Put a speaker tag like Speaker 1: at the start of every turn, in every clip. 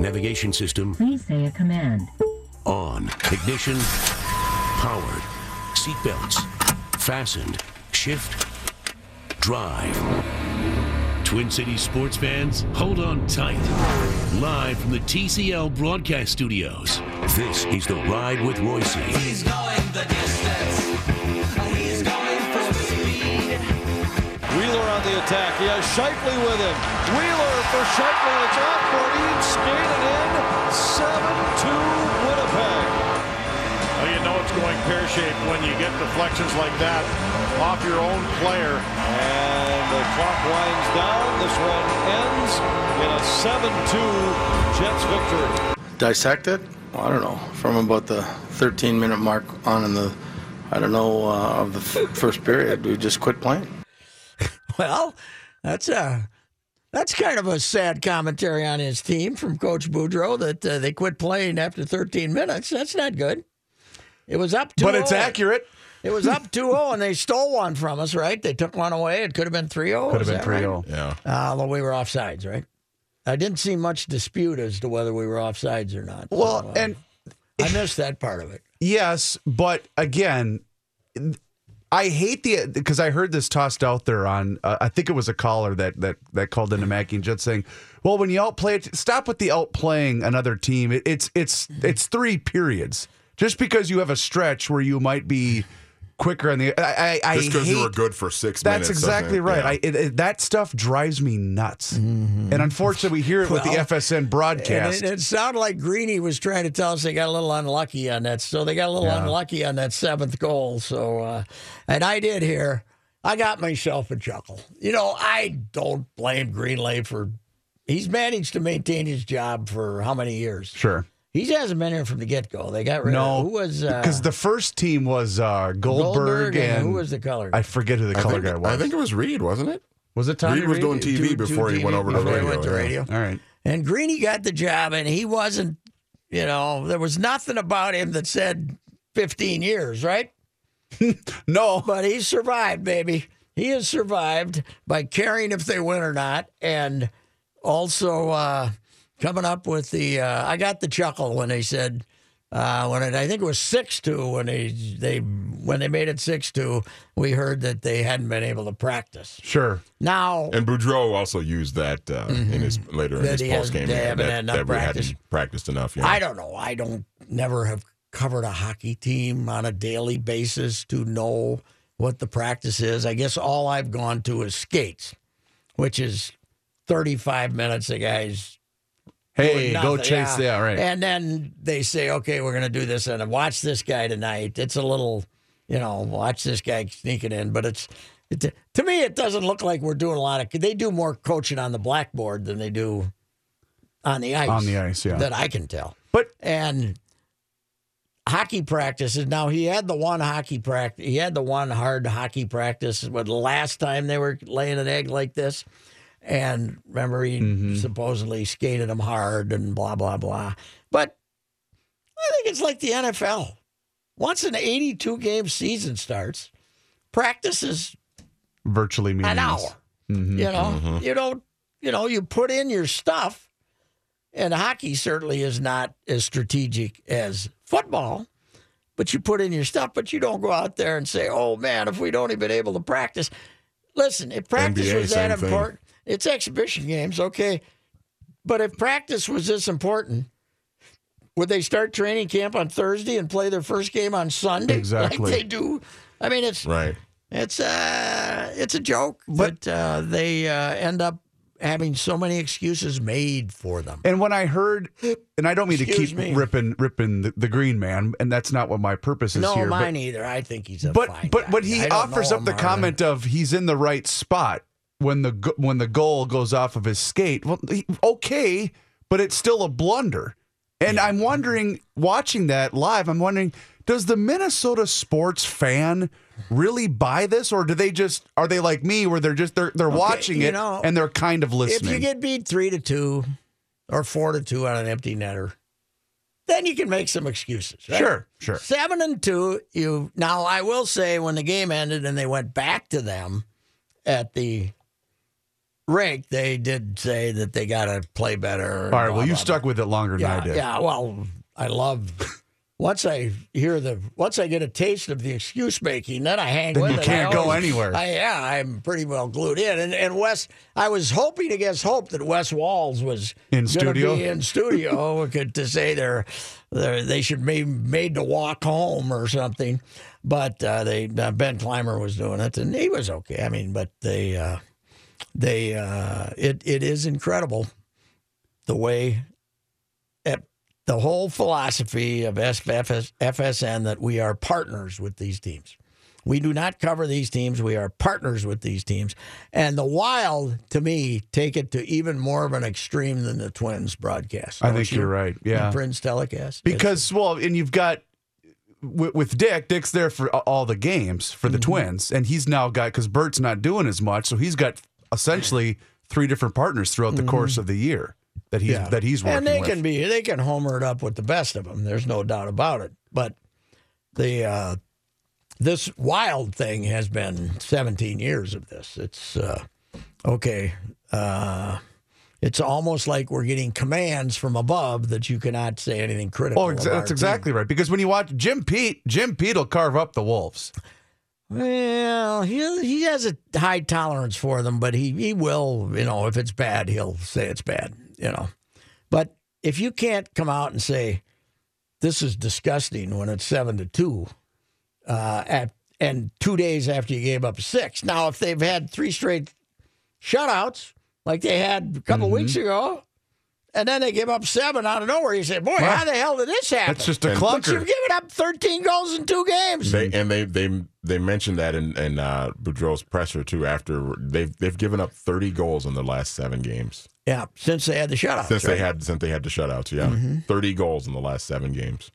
Speaker 1: Navigation system
Speaker 2: Please say a command.
Speaker 1: on. Ignition powered. Seatbelts fastened. Shift drive. Twin Cities sports fans, hold on tight. Live from the TCL broadcast studios, this is the Ride with Royce.
Speaker 3: Wheeler on the attack. He has Scheifele with him. Wheeler for Scheifele. It's off Brodin. Skated in. 7-2 Winnipeg.
Speaker 4: Well, you know it's going pear-shaped when you get deflections like that off your own player.
Speaker 3: And the clock winds down. This one ends in a 7-2 Jets victory.
Speaker 5: dissect it? I don't know. From about the 13 minute mark on in the, I don't know, uh, of the f- first period, we just quit playing.
Speaker 6: Well, that's a that's kind of a sad commentary on his team from Coach Boudreau that uh, they quit playing after 13 minutes. That's not good. It was up 2
Speaker 7: But it's accurate.
Speaker 6: It was up 2-0 and they stole one from us, right? They took one away. It could have been 3-0.
Speaker 7: Could have been
Speaker 6: that
Speaker 7: 3
Speaker 6: right?
Speaker 8: Yeah.
Speaker 6: Uh, although we were offsides, right? I didn't see much dispute as to whether we were offsides or not.
Speaker 7: Well,
Speaker 6: So, uh,
Speaker 7: and
Speaker 6: I missed that part of it.
Speaker 7: yes, but again, I hate the because I heard this tossed out there on. Uh, I think it was a caller that that that called into Mackey and Judd saying, "Well, when you outplay it, stop with the outplaying another team. It, it's it's it's three periods. Just because you have a stretch where you might be quicker on the, I I, I
Speaker 8: Just because you were good for six
Speaker 7: That's
Speaker 8: minutes.
Speaker 7: That's
Speaker 8: exactly
Speaker 7: right.
Speaker 8: yeah.
Speaker 7: I, it, it- that stuff drives me nuts. And unfortunately, we hear it with the
Speaker 6: Well,
Speaker 7: FSN
Speaker 6: And
Speaker 7: broadcast.
Speaker 6: it, it sounded like Greeny was trying to tell us they got a little unlucky on that. So they got a little
Speaker 7: Yeah.
Speaker 6: unlucky on that seventh goal. So, uh, and I did hear, I got myself a chuckle. You know, I don't blame Greenlay for, he's managed to maintain his job for how many years?
Speaker 7: sure.
Speaker 6: He hasn't been here from the get go. They got rid
Speaker 7: No,
Speaker 6: of, who was, uh,
Speaker 7: because the first team was uh, Goldberg, and,
Speaker 6: who was the color?
Speaker 7: I forget who the
Speaker 8: I
Speaker 7: color
Speaker 8: think,
Speaker 7: guy was.
Speaker 8: I think it was Reid, wasn't it?
Speaker 7: was it Tommy
Speaker 8: Reid was doing TV
Speaker 6: Do- do
Speaker 8: before he went over to radio.
Speaker 6: went to
Speaker 8: yeah.
Speaker 6: radio.
Speaker 7: All right.
Speaker 6: And Greeny got the job, and he wasn't, you know, there was nothing about him that said 15 years, right?
Speaker 7: No,
Speaker 6: But he survived, baby. He has survived by caring if they win or not, and also uh, coming up with the. Uh, I got the chuckle when they said uh, when it, I think it was six two when they they when they made it six two. We heard that they hadn't been able to practice.
Speaker 7: sure.
Speaker 6: Now
Speaker 8: And Boudreau also used that uh, in his later in his post game
Speaker 6: had
Speaker 8: that, that we
Speaker 6: practice.
Speaker 8: hadn't practiced enough. Yeah.
Speaker 6: I don't know. I don't never have covered a hockey team on a daily basis to know what the practice is. I guess all I've gone to is skates, which is 35 minutes of guys.
Speaker 7: Hey, go chase
Speaker 6: Yeah.
Speaker 7: that. Right.
Speaker 6: And then they say, okay, we're going to do this and watch this guy tonight. It's a little, you know, watch this guy sneaking in, but it's. It, to me, it doesn't look like we're doing a lot of. They do more coaching on the blackboard than they do on the ice.
Speaker 7: On the ice, yeah.
Speaker 6: That I can tell.
Speaker 7: But
Speaker 6: and hockey practices. Now he had the one hockey practice. He had the one hard hockey practice. What the last time they were laying an egg like this, and remember he
Speaker 7: Mm-hmm.
Speaker 6: supposedly skated him hard and blah blah blah. But I think it's like the NFL. Once an 82 game season starts, practice is
Speaker 7: virtually
Speaker 6: an
Speaker 7: meaningless.
Speaker 6: hour. You know, you don't, you know, you put in your stuff, and hockey certainly is not as strategic as football. But you put in your stuff, but you don't go out there and say, "Oh man, if we'd only been able to practice." Listen, if practice
Speaker 8: NBA,
Speaker 6: was that
Speaker 8: same thing.
Speaker 6: important, it's exhibition games. Okay, but if practice was this important, would they start training camp on Thursday and play their first game on Sunday?
Speaker 7: Exactly.
Speaker 6: Like they do. I mean, it's
Speaker 8: Right.
Speaker 6: it's uh it's a joke, but uh, they uh, end up having so many excuses made for them.
Speaker 7: And when I heard, and I don't mean
Speaker 6: Excuse
Speaker 7: to keep
Speaker 6: me.
Speaker 7: ripping ripping the, the green man, and that's not what my purpose is
Speaker 6: no,
Speaker 7: here.
Speaker 6: mine
Speaker 7: but,
Speaker 6: either. I think he's a
Speaker 7: but
Speaker 6: fine
Speaker 7: but
Speaker 6: guy.
Speaker 7: when he offers up the comment of he's in the right spot when the when the goal goes off of his skate, well, okay, but it's still a blunder. And I'm wondering, watching that live, I'm wondering, does the Minnesota sports fan really buy this, or do they just are they like me, where they're just they're they're watching it
Speaker 6: know,
Speaker 7: and they're kind of listening?
Speaker 6: If you get beat three to two or four to two on an empty netter, then you can make some excuses. Right?
Speaker 7: Sure, sure.
Speaker 6: Seven and two. You now. I will say when the game ended and they went back to them at the rink, they did say that they got to play better.
Speaker 7: All right, well, you stuck with it longer
Speaker 6: yeah,
Speaker 7: than I did.
Speaker 6: Yeah, well, I love. Once I hear the, once I get a taste of the excuse making, then I hang
Speaker 7: Then
Speaker 6: with
Speaker 7: you
Speaker 6: it.
Speaker 7: can't
Speaker 6: I
Speaker 7: go anywhere.
Speaker 6: I, yeah, I'm pretty well glued in. And and Wes, I was hoping against hope that Wes Walz was
Speaker 7: In studio?
Speaker 6: in studio to say they're, they're they should be made to walk home or something. But uh, they uh, Ben Clymer was doing it, and he was okay. I mean, but they uh, they uh, it it is incredible the way eh, the whole philosophy of FSN that we are partners with these teams. We do not cover these teams. We are partners with these teams. And the Wild, to me, take it to even more of an extreme than the Twins broadcast.
Speaker 7: I think
Speaker 6: you?
Speaker 7: you're right. Yeah.
Speaker 6: The Prince telecast.
Speaker 7: Because well, and you've got with, with Dick. Dick's there for all the games for
Speaker 6: Mm-hmm.
Speaker 7: the Twins, and he's now got because Bert's not doing as much, so he's got essentially three different partners throughout the course of the year that he's
Speaker 6: Mm-hmm.
Speaker 7: That he's working
Speaker 6: and they
Speaker 7: with.
Speaker 6: can be they can homer it up with the best of them. There's no doubt about it. But the uh, this wild thing has been 17 years of this. It's uh, okay. Uh, it's almost like we're getting commands from above that you cannot say anything critical.
Speaker 7: Oh,
Speaker 6: of our
Speaker 7: that's
Speaker 6: team.
Speaker 7: exactly right. Because when you watch Jim Pete, Jim Pete will carve up the Wolves.
Speaker 6: Well, he he has a high tolerance for them, but he he will, you know, if it's bad, he'll say it's bad, you know. But if you can't come out and say this is disgusting when it's seven to two, uh, at and two days after you gave up six. Now, if they've had three straight shutouts like they had a couple
Speaker 7: Mm-hmm.
Speaker 6: weeks ago, and then they give up seven out of nowhere, you say, "Boy,
Speaker 7: Well,
Speaker 6: how the hell did this happen?"
Speaker 7: That's just a
Speaker 8: And-
Speaker 6: but
Speaker 7: clunker.
Speaker 6: you've given up 13 goals in two games.
Speaker 8: They and they they they mentioned that in in uh, Boudreau's presser too. After they've they've given up 30 goals in the last seven games
Speaker 6: yeah, since they had the shutouts.
Speaker 8: since
Speaker 6: right?
Speaker 8: they had since they had the shutouts. Yeah, 30 goals in the last seven games.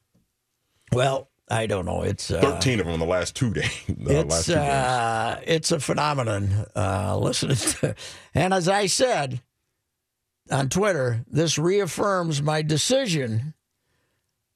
Speaker 6: Well, I don't know. It's uh,
Speaker 8: 13 of them in the last two days. The last
Speaker 6: it's
Speaker 8: two games.
Speaker 6: uh, it's a phenomenon. Uh, listening to, and as I said on Twitter, this reaffirms my decision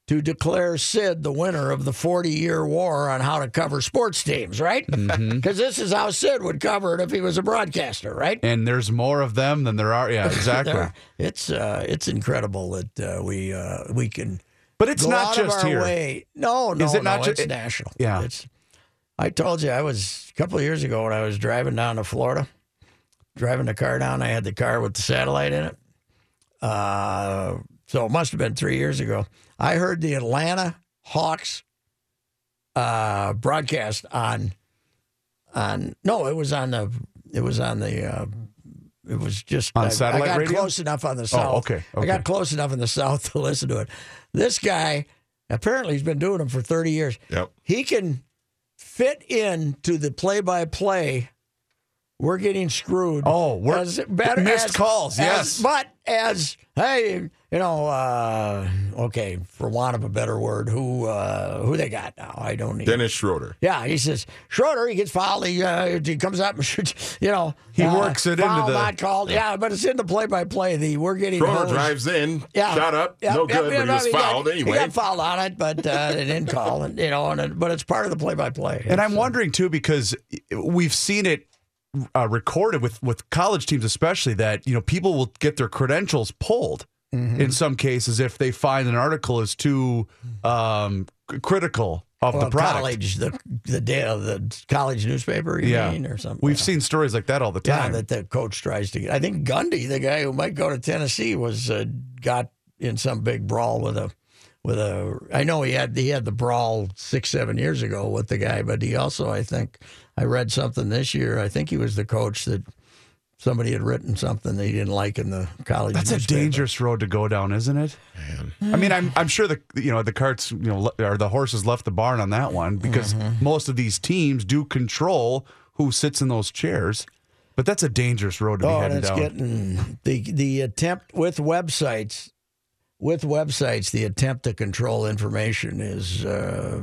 Speaker 6: to declare Sid the winner of the 40 year war on how to cover sports teams, right? Because
Speaker 7: Mm-hmm.
Speaker 6: this is how Sid would cover it if he was a broadcaster, right?
Speaker 7: and there's more of them than there are. Yeah, exactly.
Speaker 6: There- It's uh, it's incredible that uh, we uh, we can.
Speaker 7: but it's not
Speaker 6: out
Speaker 7: just here.
Speaker 6: Way. No, no,
Speaker 7: Is it not
Speaker 6: no,
Speaker 7: ju-
Speaker 6: it's
Speaker 7: it-
Speaker 6: national.
Speaker 7: Yeah.
Speaker 6: It's. I told you I was a couple of years ago when I was driving down to Florida, driving the car down. I had the car with the satellite in it. Uh, so it must have been three years ago. I heard the Atlanta Hawks uh, broadcast on on no, it was on the it was on the uh, it was just
Speaker 7: On
Speaker 6: I,
Speaker 7: satellite
Speaker 6: I got
Speaker 7: radio?
Speaker 6: close enough on the south.
Speaker 7: okay,
Speaker 6: I got close enough in the south to listen to it. This guy apparently he's been doing them for thirty years.
Speaker 8: Yep.
Speaker 6: He can fit in to the play-by-play. We're getting screwed.
Speaker 7: Oh, we're-
Speaker 6: as better
Speaker 7: missed
Speaker 6: as-
Speaker 7: calls,
Speaker 6: as-
Speaker 7: yes.
Speaker 6: but as hey, you know, uh, okay, for want of a better word, who uh, who they got now? I don't need.
Speaker 8: Dennis Schroeder.
Speaker 6: Yeah, he says Schroeder. He gets fouled. He, uh, he comes up and shoots. You know,
Speaker 7: He
Speaker 6: uh,
Speaker 7: works it into the-
Speaker 6: not called. Yeah, but it's in the play-by-play. The we're getting
Speaker 8: Schroeder
Speaker 6: hosed.
Speaker 8: drives in,
Speaker 6: Yeah.
Speaker 8: shot up,
Speaker 6: Yeah,
Speaker 8: no
Speaker 6: yeah,
Speaker 8: good,
Speaker 6: yeah,
Speaker 8: but he
Speaker 6: no,
Speaker 8: was fouled
Speaker 6: got,
Speaker 8: anyway.
Speaker 6: He got fouled on it, but uh, they didn't call And You know, and but it's part of the play-by-play.
Speaker 7: And I'm
Speaker 6: It's, uh,
Speaker 7: wondering too because we've seen it uh, recorded with with college teams, especially that you know people will get their credentials pulled
Speaker 6: Mm-hmm.
Speaker 7: in some cases if they find an article is too um, critical of
Speaker 6: Well,
Speaker 7: the product.
Speaker 6: college, the the day of the college newspaper, you
Speaker 7: yeah,
Speaker 6: mean, or something.
Speaker 7: We've seen stories like that all the
Speaker 6: yeah,
Speaker 7: time.
Speaker 6: that the coach tries to. get. I think Gundy, the guy who might go to Tennessee, was uh, got in some big brawl with a with a. I know he had he had the brawl six seven years ago with the guy, but he also I think I read something this year. I think he was the coach that somebody had written something that he didn't like in the college.
Speaker 7: That's a dangerous road to go down, isn't it? I mean, I'm I'm sure the you know the carts you know or the horses left the barn on that one because
Speaker 6: Mm-hmm.
Speaker 7: most of these teams do control who sits in those chairs, but that's a dangerous road to be
Speaker 6: Oh, and
Speaker 7: heading
Speaker 6: it's
Speaker 7: down.
Speaker 6: getting the the attempt with websites. With websites, the attempt to control information is, uh,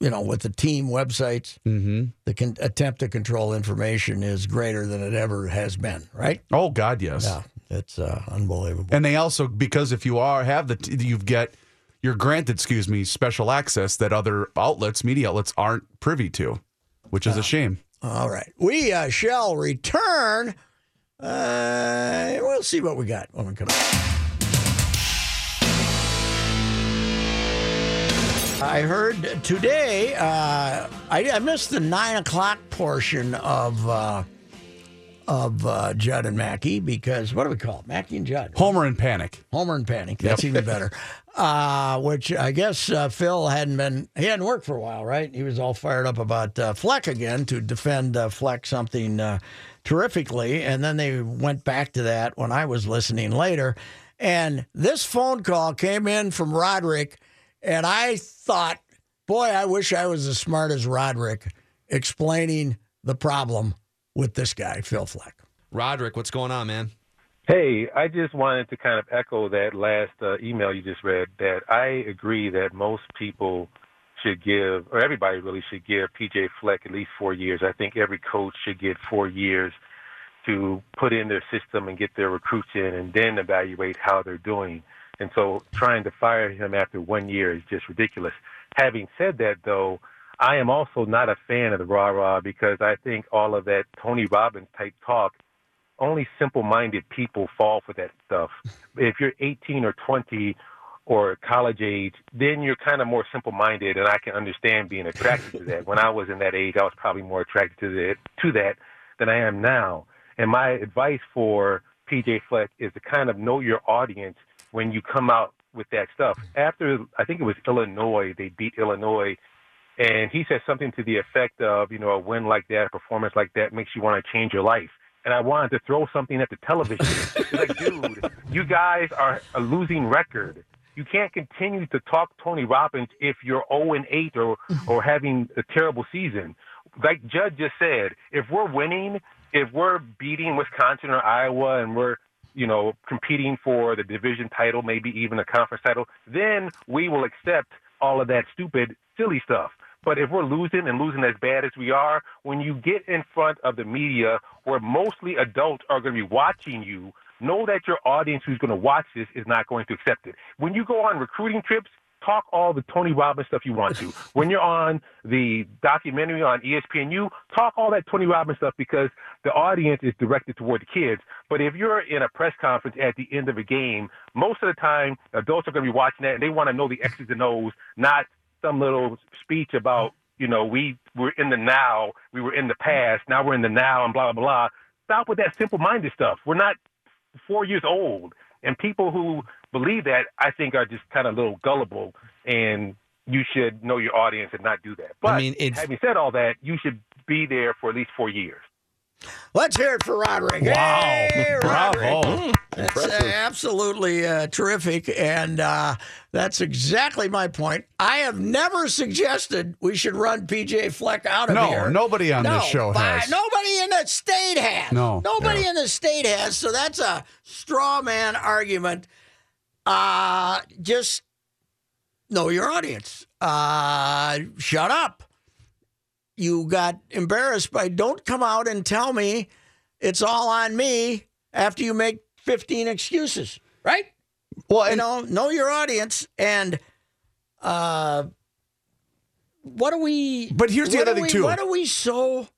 Speaker 6: you know, with the team websites,
Speaker 7: mm-hmm.
Speaker 6: the con- attempt to control information is greater than it ever has been. Right?
Speaker 7: Oh God, yes.
Speaker 6: Yeah, it's uh, unbelievable.
Speaker 7: And they also because if you are have the t- you've get you're granted, excuse me, special access that other outlets, media outlets, aren't privy to, which is a shame.
Speaker 6: All right, we uh, shall return. Uh, we'll see what we got when we come back. I heard today. Uh, I, I missed the nine o'clock portion of uh, of uh, Judd and Mackey because what do we call it? Mackey and Judd.
Speaker 7: Homer and Panic.
Speaker 6: Homer and Panic. That's even better. Uh, which I guess uh, Phil hadn't been, he hadn't worked for a while, right? He was all fired up about uh, Fleck again to defend uh, Fleck something uh, terrifically. And then they went back to that when I was listening later. And this phone call came in from Roderick. And I thought, boy, I wish I was as smart as Roderick explaining the problem with this guy, Phil Fleck.
Speaker 2: Roderick, what's going on, man?
Speaker 9: Hey, I just wanted to kind of echo that last uh, email you just read. That I agree that most people should give, or everybody really should give PJ Fleck at least four years. I think every coach should get four years to put in their system and get their recruits in, and then evaluate how they're doing. And so, trying to fire him after one year is just ridiculous. Having said that, though, I am also not a fan of the rah rah because I think all of that Tony Robbins type talk only simple-minded people fall for that stuff. If you're 18 or 20 or college age, then you're kind of more simple-minded, and I can understand being attracted to that. When I was in that age, I was probably more attracted to that to that than I am now. And my advice for PJ Fleck is to kind of know your audience when you come out with that stuff. After I think it was Illinois, they beat Illinois and he said something to the effect of, you know, a win like that, a performance like that makes you want to change your life. And I wanted to throw something at the television. like, dude, you guys are a losing record. You can't continue to talk Tony Robbins if you're 0 and 8 or or having a terrible season. Like Judd just said, if we're winning, if we're beating Wisconsin or Iowa, and we're you know competing for the division title, maybe even a conference title, then we will accept all of that stupid, silly stuff. But if we're losing and losing as bad as we are, when you get in front of the media where mostly adults are going to be watching you, know that your audience who's going to watch this is not going to accept it. When you go on recruiting trips, talk all the Tony Robbins stuff you want to. when you're on the documentary on ESPNU, talk all that Tony Robbins stuff because the audience is directed toward the kids. But if you're in a press conference at the end of a game, most of the time adults are going to be watching that and they want to know the X's and O's, not some little speech about, you know, we were in the now, we were in the past, now we're in the now, and blah, blah, blah. Stop with that simple minded stuff. We're not four years old. And people who believe that, I think, are just kind of a little gullible, and you should know your audience and not do that. But
Speaker 2: I mean, it's-
Speaker 9: having said all that, you should be there for at least four years.
Speaker 6: Let's hear it for Roderick.
Speaker 7: Wow.
Speaker 6: Hey,
Speaker 7: Bravo.
Speaker 6: Roderick. That's uh, absolutely uh, terrific. And uh, that's exactly my point. I have never suggested we should run PJ Fleck out of
Speaker 7: No,
Speaker 6: here.
Speaker 7: nobody on
Speaker 6: No,
Speaker 7: this show
Speaker 6: by-
Speaker 7: has.
Speaker 6: Nobody in the state has.
Speaker 7: No.
Speaker 6: Nobody
Speaker 7: Yeah.
Speaker 6: in the state has. So that's a straw man argument. Uh, just know your audience. Uh, shut up you got embarrassed by don't come out and tell me it's all on me after you make 15 excuses, right?
Speaker 7: Well,
Speaker 6: you know, know your audience and uh what are we
Speaker 7: But here's the other thing,
Speaker 6: we-
Speaker 7: too.
Speaker 6: What are we so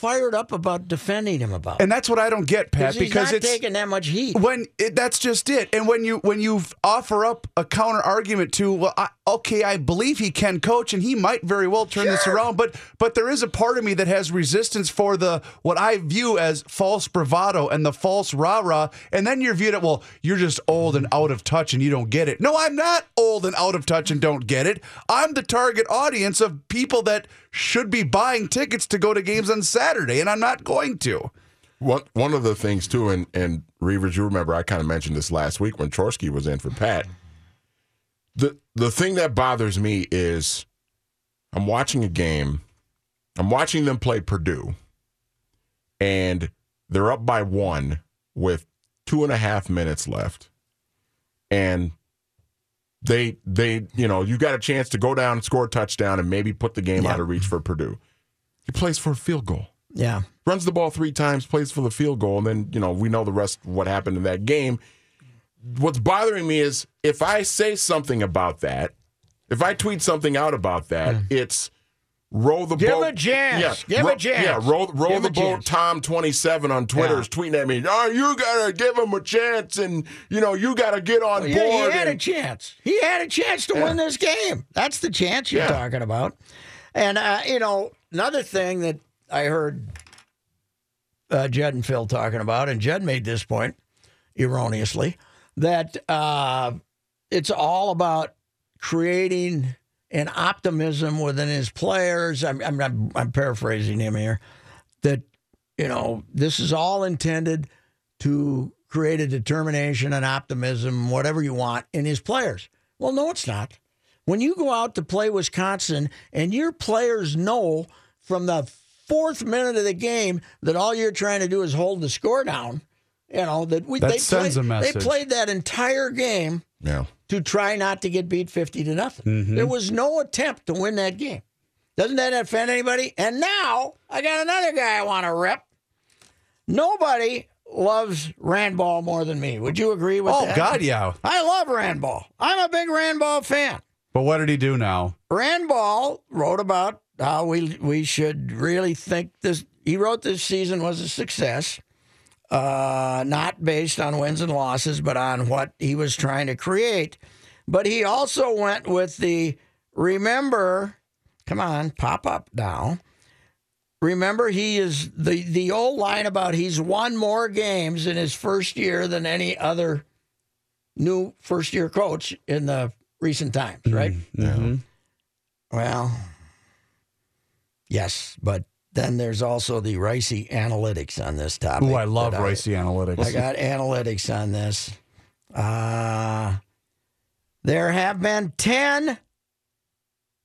Speaker 6: fired up about defending him about?
Speaker 7: And that's what I don't get, Pat, because it's not
Speaker 6: taking that much heat.
Speaker 7: when it, that's just it. And when you when you offer up a counter argument to, well, I, okay, I believe he can coach, and he might very well turn this around, but but there is a part of me that has resistance for the what I view as false bravado and the false rah rah, and then you're viewed at, well, you're just old and out of touch, and you don't get it. No, I'm not old and out of touch and don't get it. I'm the target audience of people that should be buying tickets to go to games on Saturday, and I'm not going to.
Speaker 8: One one of the things too, and and Reavers, you remember I kind of mentioned this last week when Chorsky was in for Pat. The the thing that bothers me is I'm watching a game, I'm watching them play Purdue, and they're up by one with two and a half minutes left, and they they you know you got a chance to go down and score a touchdown and maybe put the game out of reach for Purdue. He plays for a field goal
Speaker 6: yeah.
Speaker 8: runs the ball three times, plays for the field goal, and then you know we know the rest of what happened in that game. What's bothering me is if I say something about that, if I tweet something out about that, mm. it's roll the
Speaker 6: Give
Speaker 8: boat.
Speaker 6: a chance.
Speaker 8: Yeah,
Speaker 6: Give him
Speaker 8: a
Speaker 6: chance.
Speaker 8: Yeah, roll roll
Speaker 6: Give
Speaker 8: the boat.
Speaker 6: chance.
Speaker 8: Tom twenty seven on Twitter
Speaker 6: Yeah.
Speaker 8: is tweeting at me. Oh, you gotta give him a chance, and you know you gotta get on
Speaker 6: Well,
Speaker 8: board.
Speaker 6: yeah, he had a chance. He had a chance to win this game. That's the chance you're
Speaker 8: Yeah.
Speaker 6: talking about. And uh, you know, another thing that I heard uh, Judd and Phil talking about, and Judd made this point erroneously that uh, it's all about creating an optimism within his players. I'm, I'm, I'm, I'm paraphrasing him here. That you know, this is all intended to create a determination and optimism, whatever you want, in his players. Well, no, it's not. When you go out to play Wisconsin and your players know from the fourth minute of the game that all you're trying to do is hold the score down, you know that we
Speaker 7: That
Speaker 6: they
Speaker 7: sends
Speaker 6: played,
Speaker 7: a message.
Speaker 6: They played that entire game
Speaker 8: yeah.
Speaker 6: to try not to get beat fifty to nothing.
Speaker 7: Mm-hmm.
Speaker 6: There was no attempt to win that game. Doesn't that offend anybody? And now I got another guy I want to rep. Nobody loves Randball more than me. Would you agree with
Speaker 7: Oh
Speaker 6: that?
Speaker 7: Oh God, yeah.
Speaker 6: I love Randball. I'm a big Randball fan.
Speaker 7: But what did he do now?
Speaker 6: Randball wrote about how we we should really think this. He wrote this season was a success, uh, not based on wins and losses, but on what he was trying to create. But he also went with the remember. Come on, pop up now. Remember, he is the the old line about he's won more games in his first year than any other new first year coach in the recent times, right?
Speaker 7: Mm-hmm.
Speaker 6: Well, yes, but then there's also the Ricey analytics on this topic.
Speaker 7: Oh, I love Ricey analytics.
Speaker 6: I got analytics on this. Uh, there have been 10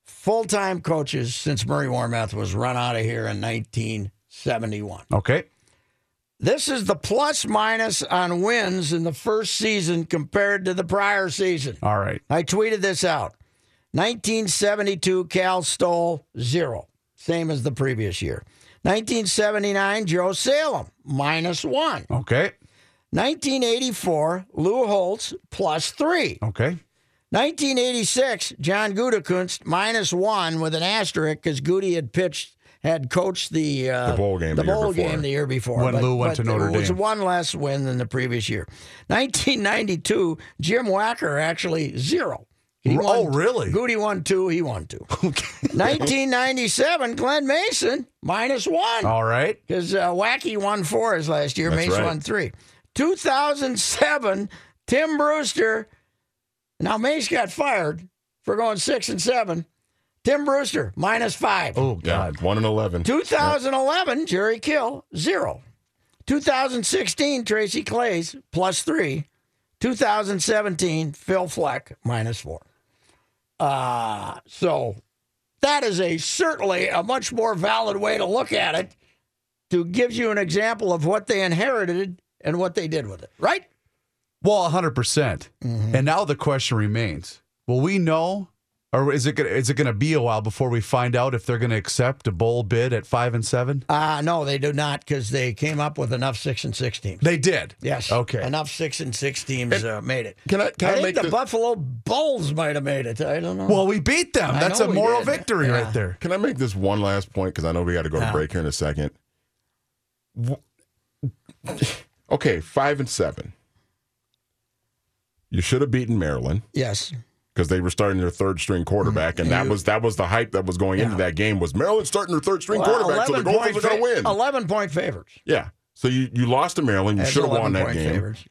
Speaker 6: full time coaches since Murray Warmath was run out of here in 1971.
Speaker 7: Okay.
Speaker 6: This is the plus minus on wins in the first season compared to the prior season.
Speaker 7: All right.
Speaker 6: I tweeted this out. 1972, Cal Stoll zero, same as the previous year. 1979, Joe Salem, minus one.
Speaker 7: Okay.
Speaker 6: 1984, Lou Holtz, plus three.
Speaker 7: Okay.
Speaker 6: 1986, John Gutekunst, minus one with an asterisk because Goody had pitched, had coached the, uh,
Speaker 8: The bowl game
Speaker 6: the
Speaker 8: the year
Speaker 6: bowl
Speaker 8: before.
Speaker 6: game the year before.
Speaker 7: When Lou went to Notre Dame.
Speaker 6: It was one less win than the previous year. 1992, Jim Wacker actually zero. He
Speaker 7: Oh,
Speaker 6: won-
Speaker 7: really?
Speaker 6: Goody won two. He won two. 1997, Glenn Mason minus one
Speaker 7: All right.
Speaker 6: because uh, Wacky won four his last year.
Speaker 8: That's
Speaker 6: Mason
Speaker 8: right.
Speaker 6: won three. 2007, Tim Brewster. Now Mace got fired for going six and seven. Tim Brewster minus five.
Speaker 7: Oh
Speaker 8: Yeah,
Speaker 7: God.
Speaker 8: one and eleven.
Speaker 6: 2011, Jerry Kill zero. 2016, Tracy Claeys plus three. 2017, Phil Fleck minus four. Uh, so that is a certainly a much more valid way to look at it to give you an example of what they inherited and what they did with it, right?
Speaker 7: Well, 100%. percent And now the question remains will we know, or is it gonna, is it going to be a while before we find out if they're going to accept a bowl bid at five and seven?
Speaker 6: Uh, no, they do not because they came up with enough six and six teams.
Speaker 7: They did.
Speaker 6: Yes.
Speaker 7: Okay.
Speaker 6: Enough six and six teams uh, made it.
Speaker 8: Can I can I,
Speaker 6: I,
Speaker 8: make
Speaker 6: think the
Speaker 8: this,
Speaker 6: Buffalo Bulls might have made it. I don't know.
Speaker 7: Well, we beat them.
Speaker 6: I
Speaker 7: That's a moral
Speaker 6: did.
Speaker 7: victory
Speaker 6: Yeah.
Speaker 7: right there.
Speaker 8: Can I make this one last point because I know we got to go to
Speaker 6: Yeah.
Speaker 8: break here in a second. Okay, five and seven. You should have beaten Maryland
Speaker 6: Yes.
Speaker 8: Because they were starting their third string quarterback, and that was that was the hype that was going into that game. Was Maryland starting their third string
Speaker 6: Well,
Speaker 8: quarterback, so the
Speaker 6: 11
Speaker 8: Gophers are going to win.
Speaker 6: 11 point favorites.
Speaker 8: Yeah. So you, you lost to Maryland. You should have won that game.
Speaker 6: favorites.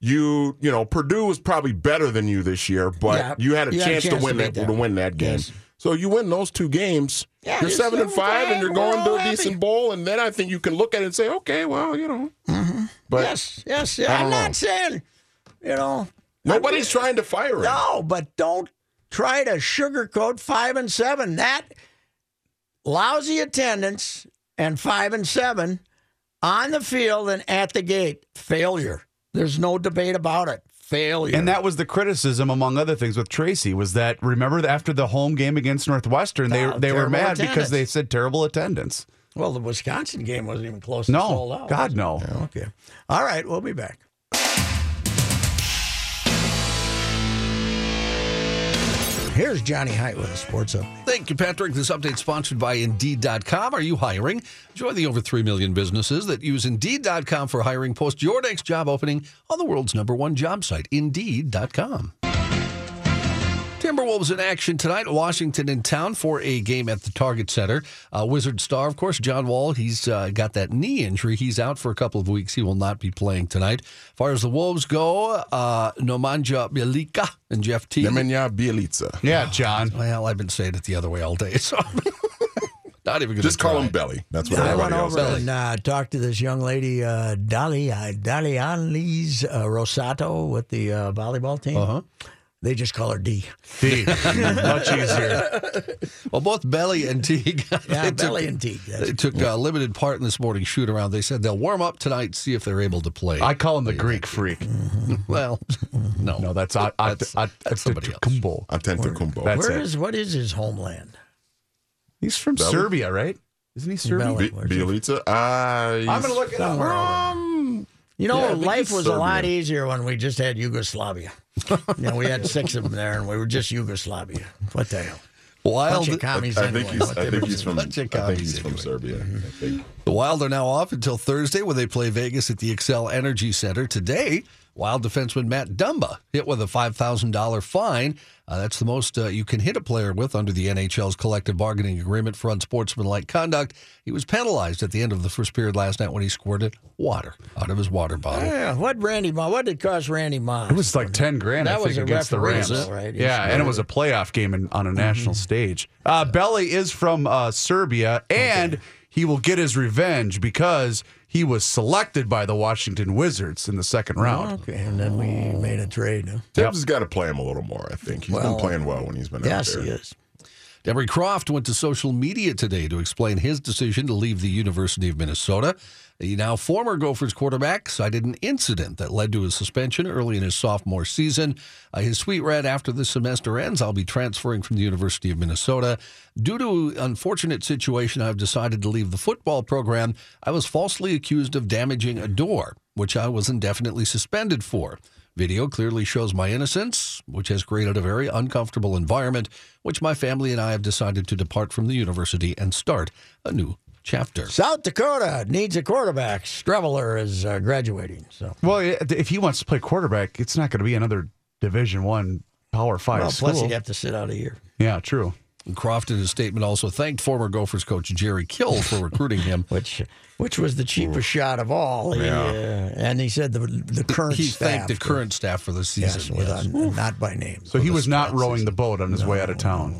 Speaker 8: You you know Purdue was probably better than you this year, but
Speaker 6: Yeah,
Speaker 8: you had a
Speaker 6: you had a
Speaker 8: chance, to win
Speaker 6: to
Speaker 8: that,
Speaker 6: beat
Speaker 8: to win that game.
Speaker 6: Yes.
Speaker 8: So you win those two games.
Speaker 6: Yeah,
Speaker 8: you're
Speaker 6: you're
Speaker 8: seven and five, and you're going to a
Speaker 6: happy.
Speaker 8: decent bowl, and then I think you can look at it and say, okay, well, you know, mm-hmm. but
Speaker 6: yes, yes.
Speaker 8: I
Speaker 6: I'm
Speaker 8: don't
Speaker 6: saying, you know.
Speaker 8: Nobody's trying to fire him.
Speaker 6: No, but don't try to sugarcoat five and seven. That lousy attendance and five and seven on the field and at the gate, failure. There's no debate about it. Failure.
Speaker 7: And that was the criticism, among other things, with Tracy was that remember after the home game against Northwestern, they
Speaker 6: Oh,
Speaker 7: they were mad because they said terrible attendance.
Speaker 6: well, the Wisconsin game wasn't even close to
Speaker 7: No,
Speaker 6: sold out.
Speaker 7: God no.
Speaker 6: Okay. All right, we'll be back. Here's Johnny Height with a sports update.
Speaker 10: Thank you, Patrick. This update sponsored by Indeed.com. Are you hiring? Join the over 3 million businesses that use Indeed.com for hiring. Post your next job opening on the world's number one job site, Indeed.com. Timberwolves in action tonight. Washington in town for a game at the Target Center. Uh, Wizard star, of course, John Wall. He's uh, got that knee injury. He's out for a couple of weeks. He will not be playing tonight. As far as the Wolves go, uh, Nomanja Bjelica and Jeff Teague.
Speaker 8: Nemanja Bjelica.
Speaker 7: Yeah, John.
Speaker 10: Well, I've been saying it the other way all day, so not even going to
Speaker 8: Just call him Belly. That's what
Speaker 6: I went
Speaker 8: everybody else
Speaker 6: over
Speaker 8: does.
Speaker 6: and uh, talked to this young lady, uh, Dali, uh, Dalianliz uh, Rosado with the uh, volleyball team.
Speaker 10: Uh-huh.
Speaker 6: They just call her D.
Speaker 7: D. Much easier.
Speaker 10: Well, both Belly and Teague.
Speaker 6: Yeah, Belly
Speaker 10: took,
Speaker 6: and Teague. That's-
Speaker 10: They took uh, limited part in this morning's shoot around. They said they'll warm up tonight, see if they're able to play.
Speaker 7: I call him the Greek freak.
Speaker 10: well, no,
Speaker 7: No, that's At- At-
Speaker 10: That's-
Speaker 7: At-
Speaker 10: that's somebody else.
Speaker 7: Kumbo.
Speaker 8: Antetokounmpo.
Speaker 7: That's
Speaker 6: Where
Speaker 7: it.
Speaker 6: is what is his homeland?
Speaker 7: He's from
Speaker 8: Belly?
Speaker 7: Serbia, right? Isn't he Serbian?
Speaker 6: Belly.
Speaker 8: Bjelica. Uh,
Speaker 7: I'm gonna look it up.
Speaker 8: Um,
Speaker 6: You know,
Speaker 8: Yeah,
Speaker 6: life
Speaker 8: he's
Speaker 6: was a lot easier when we just had Yugoslavia. You know, we had six of them there, and we were just Yugoslavia. What the hell?
Speaker 10: Wild.
Speaker 6: Bunch of commies
Speaker 8: I
Speaker 6: anyway.
Speaker 8: think he's. I think he's from.
Speaker 6: it
Speaker 8: I
Speaker 10: Bunch of
Speaker 8: think he's from
Speaker 10: anyway.
Speaker 8: Serbia. I think.
Speaker 10: The Wild are now off until Thursday when they play Vegas at the Xcel Energy Center. Today, Wild defenseman Matt Dumba hit with a $5,000 fine. Uh, that's the most uh, you can hit a player with under the NHL's collective bargaining agreement for unsportsmanlike conduct. He was penalized at the end of the first period last night when he squirted water out of his water bottle.
Speaker 6: Yeah, what Randy Moss? What did it cost Randy Moss?
Speaker 7: It was like ten grand.
Speaker 6: That
Speaker 7: I think
Speaker 6: was
Speaker 7: against the Rams.
Speaker 6: right?
Speaker 7: Yeah,
Speaker 6: He's
Speaker 7: and it was a playoff game in, on a national stage. Uh, Belly is from uh, Serbia, and he will get his revenge because he was selected by the Washington Wizards in the second round.
Speaker 6: Okay, and then we made a trade. Huh?
Speaker 8: Thibs has got to play him a little more. I think he's
Speaker 6: Well,
Speaker 8: been playing well when he's been
Speaker 6: Yes,
Speaker 8: out there.
Speaker 6: Yes, he is.
Speaker 10: Demry Croft went to social media today to explain his decision to leave the University of Minnesota. The now former Gophers quarterback cited an incident that led to his suspension early in his sophomore season. Uh, his tweet read, After the semester ends, I'll be transferring from the University of Minnesota. Due to unfortunate situation, I've decided to leave the football program. I was falsely accused of damaging a door, which I was indefinitely suspended for. Video clearly shows my innocence, which has created a very uncomfortable environment, which my family and I have decided to depart from the university and start a new chapter.
Speaker 6: South Dakota needs a quarterback. Streveler is uh, graduating. So
Speaker 7: Well, if he wants to play quarterback, it's not going to be another Division One Power Five
Speaker 6: well,
Speaker 7: school.
Speaker 6: plus he'd have to sit out a year.
Speaker 7: yeah, true.
Speaker 10: And Croft in his statement also thanked former Gophers coach Jerry Kill for recruiting him.
Speaker 6: which which was the cheapest shot of all. He,
Speaker 8: Yeah.
Speaker 6: uh, and he said the the current
Speaker 10: he
Speaker 6: staff.
Speaker 10: thanked the current staff for the
Speaker 6: yes,
Speaker 10: season.
Speaker 6: with
Speaker 10: yes.
Speaker 6: a- not by name.
Speaker 7: So he was not rowing the boat on his way out of town.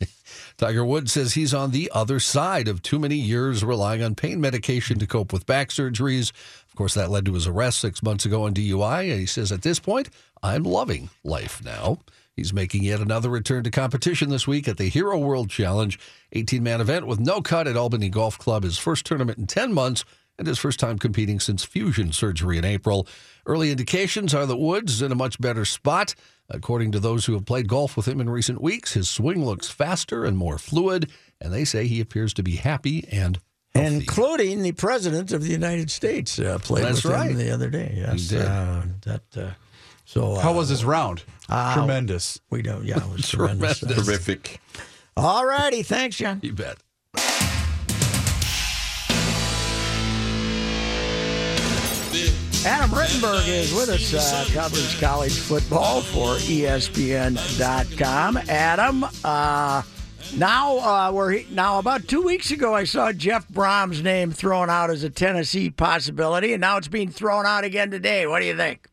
Speaker 10: Tiger Woods says he's on the other side of too many years relying on pain medication to cope with back surgeries. Of course, that led to his arrest six months ago on DUI. And he says, at this point, I'm loving life now. He's making yet another return to competition this week at the Hero World Challenge, 18 man event with no cut at Albany Golf Club, his first tournament in 10 months and his first time competing since fusion surgery in April. Early indications are that Woods is in a much better spot. According to those who have played golf with him in recent weeks, his swing looks faster and more fluid, and they say he appears to be happy and healthy.
Speaker 6: including the president of the United States uh, played
Speaker 10: That's
Speaker 6: with
Speaker 10: right.
Speaker 6: him the other day. Yes. Uh, that. Uh, so
Speaker 7: How
Speaker 6: uh,
Speaker 7: was his round?
Speaker 6: uh,
Speaker 7: Tremendous.
Speaker 6: We don't. Yeah, it was tremendous.
Speaker 10: Tremendous.
Speaker 8: Terrific.
Speaker 6: All righty, thanks, John.
Speaker 10: You bet.
Speaker 6: Adam Rittenberg is with us, uh, covers college football for ESPN.com. Adam, uh, now uh, we're now about two weeks ago, I saw Jeff Brohm's name thrown out as a Tennessee possibility, and now it's being thrown out again today. What do you think?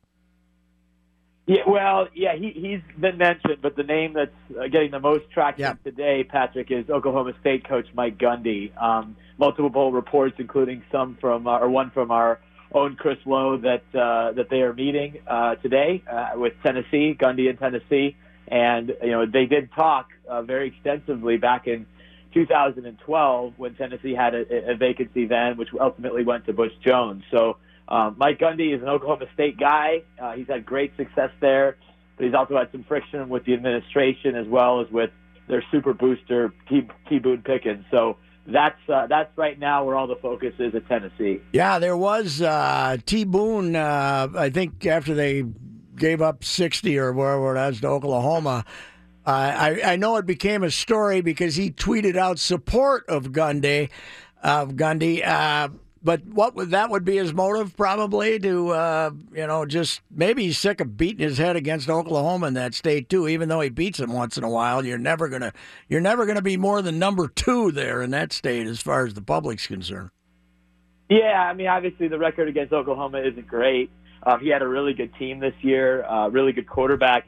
Speaker 11: Yeah, well, yeah, he he's been mentioned, but the name that's uh, getting the most traction today, Patrick, is Oklahoma State coach Mike Gundy. Um, multiple reports, including some from uh, or one from our own Chris Low, that uh, that they are meeting uh, today uh, with Tennessee, Gundy in Tennessee, and you know they did talk uh, very extensively back in 2012 when Tennessee had a, a vacancy then, which ultimately went to Butch Jones. So. Um, Mike Gundy is an Oklahoma State guy. Uh, he's had great success there, but he's also had some friction with the administration as well as with their super booster T, T Boone Pickens. So that's uh, that's right now where all the focus is at Tennessee.
Speaker 6: Yeah, there was uh, T. Boone. Uh, I think after they gave up sixty or wherever it was to Oklahoma. Uh, I, I know it became a story because he tweeted out support of Gundy, of Gundy. Uh, but what would that would be his motive probably to uh, you know just maybe he's sick of beating his head against Oklahoma in that state too. Even though he beats them once in a while, you're never gonna you're never gonna be more than number two there in that state as far as the public's concerned.
Speaker 11: Yeah, I mean, obviously the record against Oklahoma isn't great. Um, he had a really good team this year, uh, really good quarterback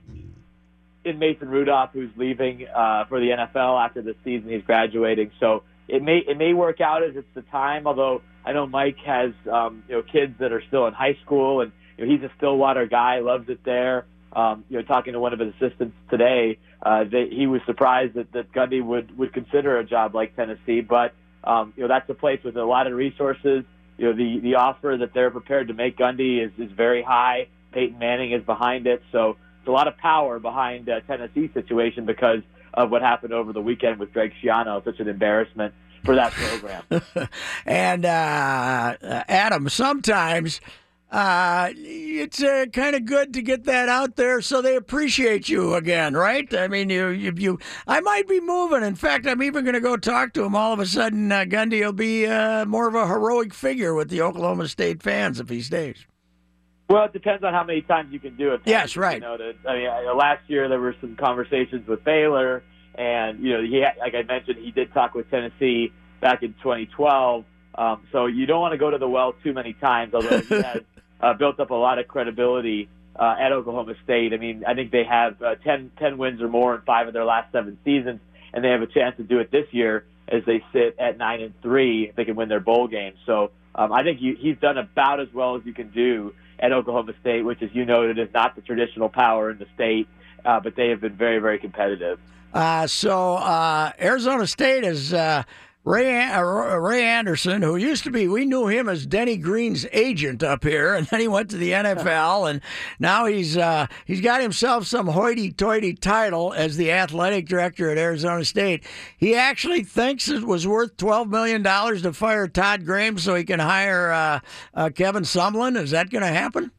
Speaker 11: in Mason Rudolph, who's leaving uh, for the NFL after the season. He's graduating, so it may it may work out as it's the time. Although I know Mike has um, you know kids that are still in high school, and you know, he's a Stillwater guy, loves it there. Um, you know, talking to one of his assistants today, uh, they, he was surprised that, that Gundy would would consider a job like Tennessee, but um, you know that's a place with a lot of resources. You know, the the offer that they're prepared to make Gundy is is very high. Peyton Manning is behind it, so it's a lot of power behind uh, Tennessee's situation because of what happened over the weekend with Greg Schiano. Such an embarrassment for that program.
Speaker 6: and uh, Adam, sometimes uh, it's uh, kind of good to get that out there so they appreciate you again, right? I mean, you, you, you I might be moving. In fact, I'm even going to go talk to him. All of a sudden, uh, Gundy will be uh, more of a heroic figure with the Oklahoma State fans if he stays.
Speaker 11: Well, it depends on how many times you can do it.
Speaker 6: Yes, right.
Speaker 11: You know, to, I mean, uh, last year there were some conversations with Baylor, and you know, he had, like I mentioned, he did talk with Tennessee back in 2012. Um, so you don't want to go to the well too many times, although he has uh, built up a lot of credibility uh, at Oklahoma State. I mean, I think they have uh, 10, 10 wins or more in five of their last seven seasons, and they have a chance to do it this year as they sit at nine and three. If they can win their bowl game, So um, I think you, he's done about as well as you can do at Oklahoma State, which, as you noted, is not the traditional power in the state, uh, but they have been very, very competitive.
Speaker 6: Uh, so uh, Arizona State is uh, Ray uh, Ray Anderson, who used to be, we knew him as Denny Green's agent up here, and then he went to the NFL, and now he's uh, he's got himself some hoity-toity title as the athletic director at Arizona State. He actually thinks it was worth twelve million dollars to fire Todd Graham so he can hire uh, uh, Kevin Sumlin. Is that going to happen?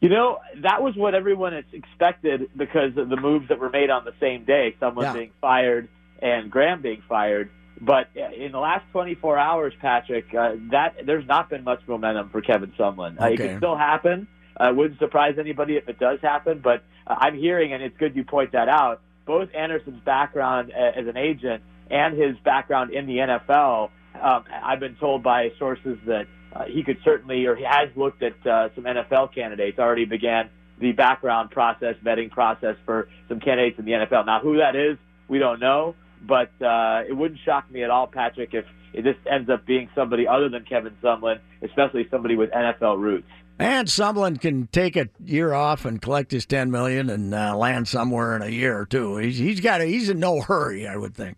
Speaker 11: You know, that was what everyone expected because of the moves that were made on the same day, someone
Speaker 6: Yeah.
Speaker 11: being fired and Graham being fired. But in the last 24 hours, Patrick, uh, that there's not been much momentum for Kevin Sumlin. Uh, it
Speaker 6: Okay.
Speaker 11: can still happen. Uh, wouldn't surprise anybody if it does happen. But uh, I'm hearing, and it's good you point that out. Both Anderson's background as an agent and his background in the NFL, um, I've been told by sources that uh, he could certainly, or he has looked at uh, some NFL candidates. Already began the background process, vetting process for some candidates in the NFL. Now, who that is, we don't know, but uh, it wouldn't shock me at all, Patrick, if it just ends up being somebody other than Kevin Sumlin, especially somebody with NFL roots.
Speaker 6: And Sumlin can take a year off and collect his ten million and uh, land somewhere in a year or two. He's he's got a, he's in no hurry, I would think.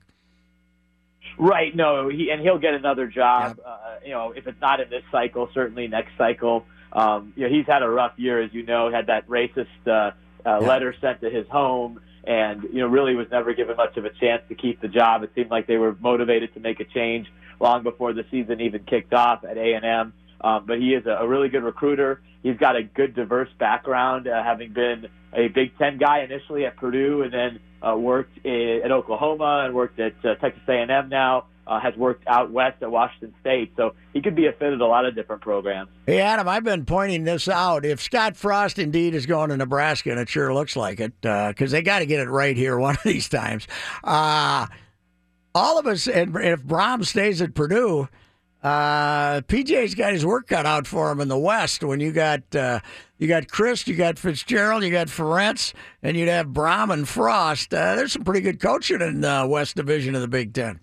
Speaker 11: Right. No, he and he'll get another job. Uh, you know, if it's not in this cycle, certainly next cycle. Um, you know, he's had a rough year, as you know. Had that racist uh, uh, letter sent to his home, and you know, really was never given much of a chance to keep the job. It seemed like they were motivated to make a change long before the season even kicked off at A and M. Um, but he is a, a really good recruiter. He's got a good, diverse background, uh, having been a Big Ten guy initially at Purdue, and then uh, worked in, at Oklahoma and worked at uh, Texas A&M now. uh, has worked out west at Washington State. So he could be a fit at a lot of different programs.
Speaker 6: Hey, Adam, I've been pointing this out. If Scott Frost indeed is going to Nebraska, and it sure looks like it, because they got to get it right here one of these times. Uh, all of us, and if Brohm stays at Purdue, uh, PJ's got his work cut out for him in the West. When you got uh, you got Chryst, you got Fitzgerald, you got Ferentz, and you'd have Brohm and Frost. Uh, there's some pretty good coaching in the West Division of the Big Ten.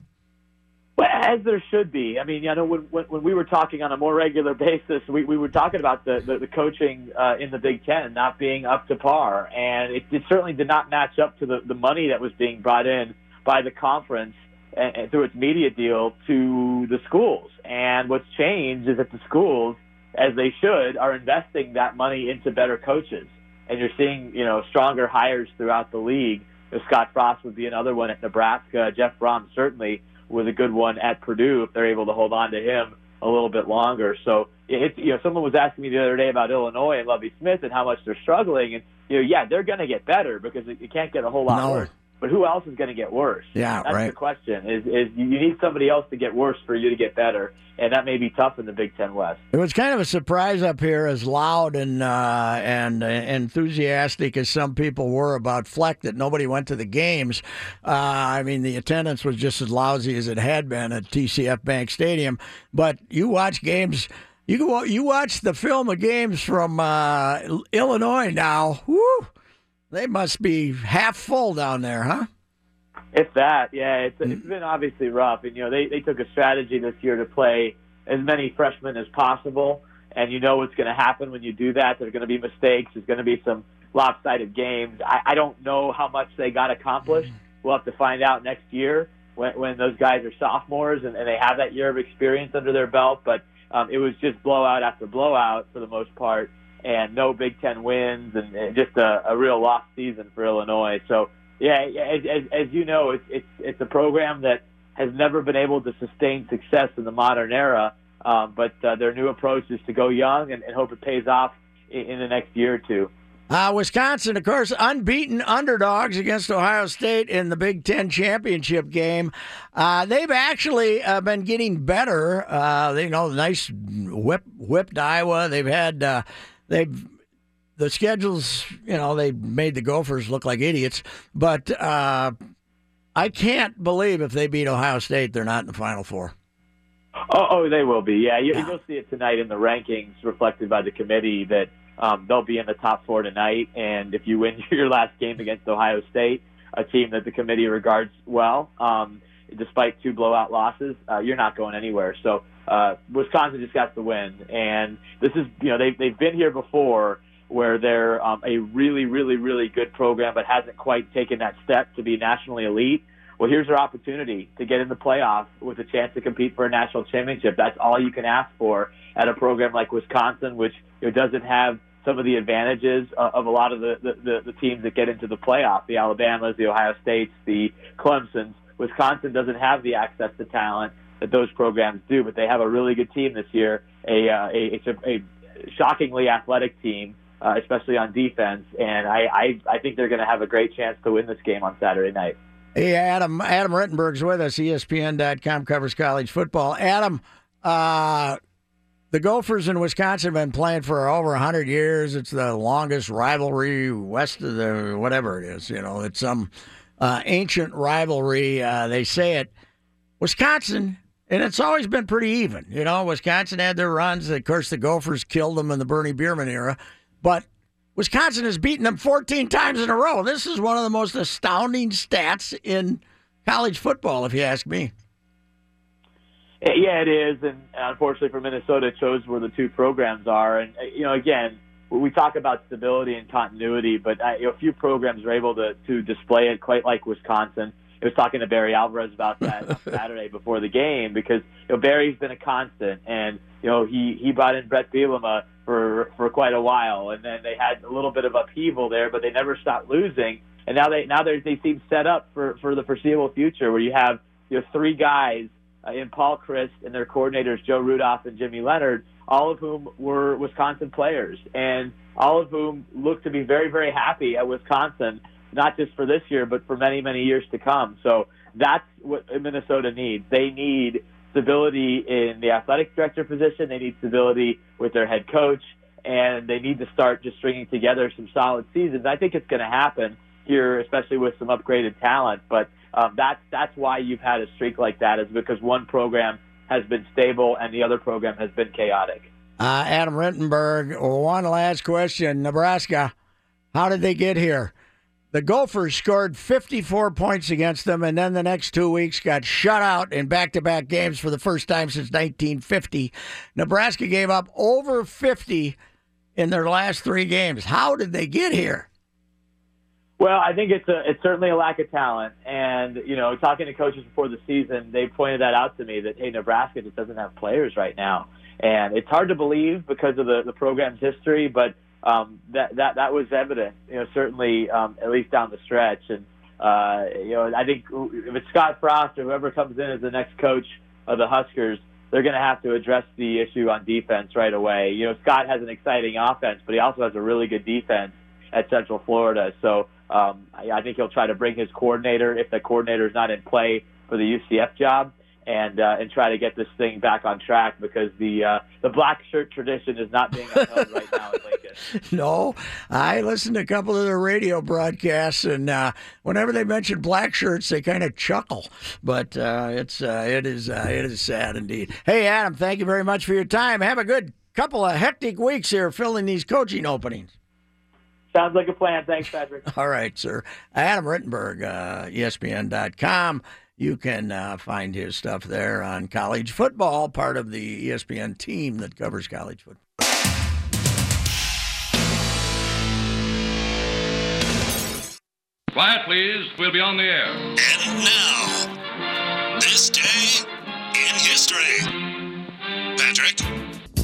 Speaker 11: Well, as there should be. I mean, you know, when, when, when we were talking on a more regular basis, we, we were talking about the, the, the coaching uh, in the Big Ten not being up to par. And it, it certainly did not match up to the, the money that was being brought in by the conference and, through its media deal to the schools. And what's changed is that the schools, as they should, are investing that money into better coaches. And you're seeing, you know, stronger hires throughout the league. You know, Scott Frost would be another one at Nebraska. Jeff Brohm certainly was a good one at Purdue if they're able to hold on to him a little bit longer. So it's you know someone was asking me the other day about Illinois and Lovie Smith and how much they're struggling, and you know yeah they're going to get better because it, it can't get a whole lot
Speaker 6: No.
Speaker 11: worse. But who else is going to get worse?
Speaker 6: Yeah,
Speaker 11: that's
Speaker 6: right.
Speaker 11: the question. Is is you need somebody else to get worse for you to get better, and that may be tough in the Big Ten West.
Speaker 6: It was kind of a surprise up here, as loud and uh, and uh, enthusiastic as some people were about Fleck, that nobody went to the games. Uh, I mean, the attendance was just as lousy as it had been at TCF Bank Stadium. But you watch games. You go. You watch the film of games from uh, Illinois now. Woo! They must be half full down there, huh?
Speaker 11: If that, yeah, it's, it's been obviously rough, and you know they they took a strategy this year to play as many freshmen as possible, and you know what's going to happen when you do that. There's going to be mistakes. There's going to be some lopsided games. I, I don't know how much they got accomplished. We'll have to find out next year when when those guys are sophomores and, and they have that year of experience under their belt. But um, it was just blowout after blowout for the most part, and no Big Ten wins, and, just a, a real lost season for Illinois. So yeah, as, as, as you know, it's it's it's a program that has never been able to sustain success in the modern era. Um, but uh, their new approach is to go young and, and hope it pays off in, in the next year or two.
Speaker 6: Uh, Wisconsin, of course, unbeaten underdogs against Ohio State in the Big Ten championship game. Uh, they've actually uh, been getting better. Uh, they, you know, nice whip whipped Iowa. They've had uh, they've the schedules. You know, they made the Gophers look like idiots. But uh, I can't believe if they beat Ohio State, they're not in the Final Four.
Speaker 11: Oh, oh, they will be. Yeah, you, you'll see it tonight in the rankings reflected by the committee that um, they'll be in the top four tonight. And if you win your last game against Ohio State, a team that the committee regards well, um, despite two blowout losses, uh, you're not going anywhere. So uh, Wisconsin just got the win, and this is you know they they've been here before where they're um, a really really really good program, but hasn't quite taken that step to be nationally elite. Well, here's their opportunity to get in the playoffs with a chance to compete for a national championship. That's all you can ask for at a program like Wisconsin, which you know, doesn't have some of the advantages of a lot of the, the, the teams that get into the playoff, the Alabamas, the Ohio States, the Clemsons. Wisconsin doesn't have the access to talent that those programs do, but they have a really good team this year, a, uh, a, it's a, a shockingly athletic team, uh, especially on defense, and I, I, I think they're going to have a great chance to win this game on Saturday night.
Speaker 6: Hey, Adam. Adam Rittenberg's with us. ESPN.com covers college football. Adam, uh, the Gophers in Wisconsin have been playing for over 100 years. It's the longest rivalry west of the whatever it is. You know, it's some uh, ancient rivalry. Uh, they say it. Wisconsin, and it's always been pretty even. You know, Wisconsin had their runs. Of course, the Gophers killed them in the Bernie Bierman era. But Wisconsin has beaten them 14 times in a row. This is one of the most astounding stats in college football, if you ask me.
Speaker 11: Yeah, it is, and unfortunately for Minnesota, it shows where the two programs are. And uh, you know, again, we talk about stability and continuity, but uh, you know, few programs are able to to display it quite like Wisconsin. I was talking to Barry Alvarez about that on Saturday before the game because you know Barry's been a constant, and you know he he brought in Bret Bielema for for quite a while, and then they had a little bit of upheaval there, but they never stopped losing. And now they now they they seem set up for for the foreseeable future, where you have you know three guys uh, in Paul Chryst and their coordinators Joe Rudolph and Jimmy Leonhard, all of whom were Wisconsin players, and all of whom look to be very very happy at Wisconsin not just for this year, but for many, many years to come. So that's what Minnesota needs. They need stability in the athletic director position. They need stability with their head coach, and they need to start just stringing together some solid seasons. I think it's going to happen here, especially with some upgraded talent. But um, that's that's why you've had a streak like that, is because one program has been stable and the other program has been chaotic.
Speaker 6: Uh, Adam Rittenberg, one last question. Nebraska, how did they get here? The Gophers scored 54 points against them, and then the next two weeks got shut out in back to back games for the first time since 1950. Nebraska gave up over 50 in their last three games. How did they get here?
Speaker 11: Well, I think it's a it's certainly a lack of talent, and you know, talking to coaches before the season, they pointed that out to me that hey, Nebraska just doesn't have players right now, and it's hard to believe because of the the program's history, but um, that that that was evident, you know, certainly um, at least down the stretch, and uh, you know, I think if it's Scott Frost or whoever comes in as the next coach of the Huskers, they're going to have to address the issue on defense right away. You know, Scott has an exciting offense, but he also has a really good defense at Central Florida, so. Um, I, I think he'll try to bring his coordinator if the coordinator is not in play for the UCF job, and uh, and try to get this thing back on track because the uh, the black shirt tradition is not being upheld right now in Lincoln.
Speaker 6: No, I listened to a couple of their radio broadcasts, and uh, whenever they mention black shirts, they kind of chuckle. But uh, it's uh, it is uh, it is sad indeed. Hey, Adam, thank you very much for your time. Have a good couple of hectic weeks here filling these coaching openings.
Speaker 11: Sounds like a plan. Thanks, Patrick.
Speaker 6: All right, sir. Adam Rittenberg, uh, ESPN.com. You can uh, find his stuff there on college football, part of the ESPN team that covers college football.
Speaker 12: Quiet, please. We'll be on the air.
Speaker 13: And now,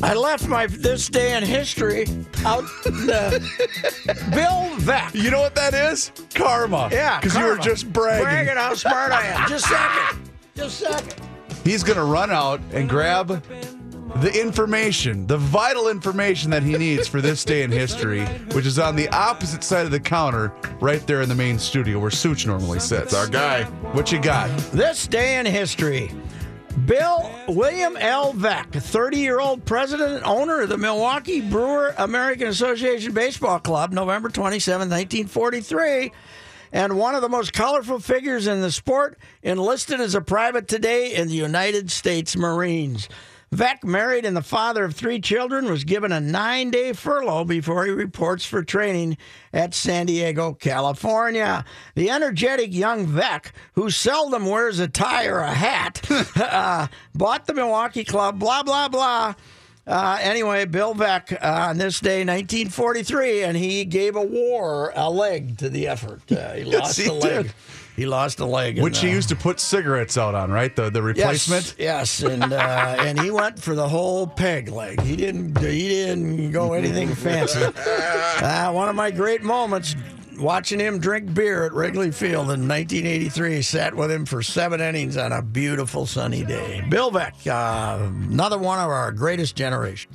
Speaker 6: I left my this day in history out the Bill Veeck.
Speaker 7: You know what that is? Karma.
Speaker 6: Yeah,
Speaker 7: Because you were
Speaker 6: karma.
Speaker 7: just bragging.
Speaker 6: Bragging how smart I am. Just a second. Just a second.
Speaker 7: He's going to run out and grab the information, the vital information that he needs for this day in history, which is on the opposite side of the counter, right there in the main studio where Such normally sits.
Speaker 8: Our guy.
Speaker 7: What you got?
Speaker 6: This day in history. Bill William L. Veeck, 30 year old president and owner of the Milwaukee Brewer American Association Baseball Club, November 27, 1943, and one of the most colorful figures in the sport, enlisted as a private today in the United States Marines. Veeck, married and the father of three children, was given a nine day furlough before he reports for training at San Diego, California. The energetic young Veeck, who seldom wears a tie or a hat, uh, bought the Milwaukee club, blah, blah, blah. Uh, anyway, Bill Veeck uh, on this day, 1943, and he gave a war a leg to the effort. Uh, he
Speaker 7: Yes,
Speaker 6: lost
Speaker 7: he
Speaker 6: a leg.
Speaker 7: did.
Speaker 6: He lost a leg.
Speaker 7: Which he
Speaker 6: the-
Speaker 7: used to put cigarettes out on, right? The the replacement.
Speaker 6: Yes, yes, and uh, and he went for the whole peg leg. He didn't he didn't go anything fancy. Uh, one of my great moments. Watching him drink beer at Wrigley Field in 1983, sat with him for seven innings on a beautiful sunny day. Bill Veeck, uh, another one of our greatest generation.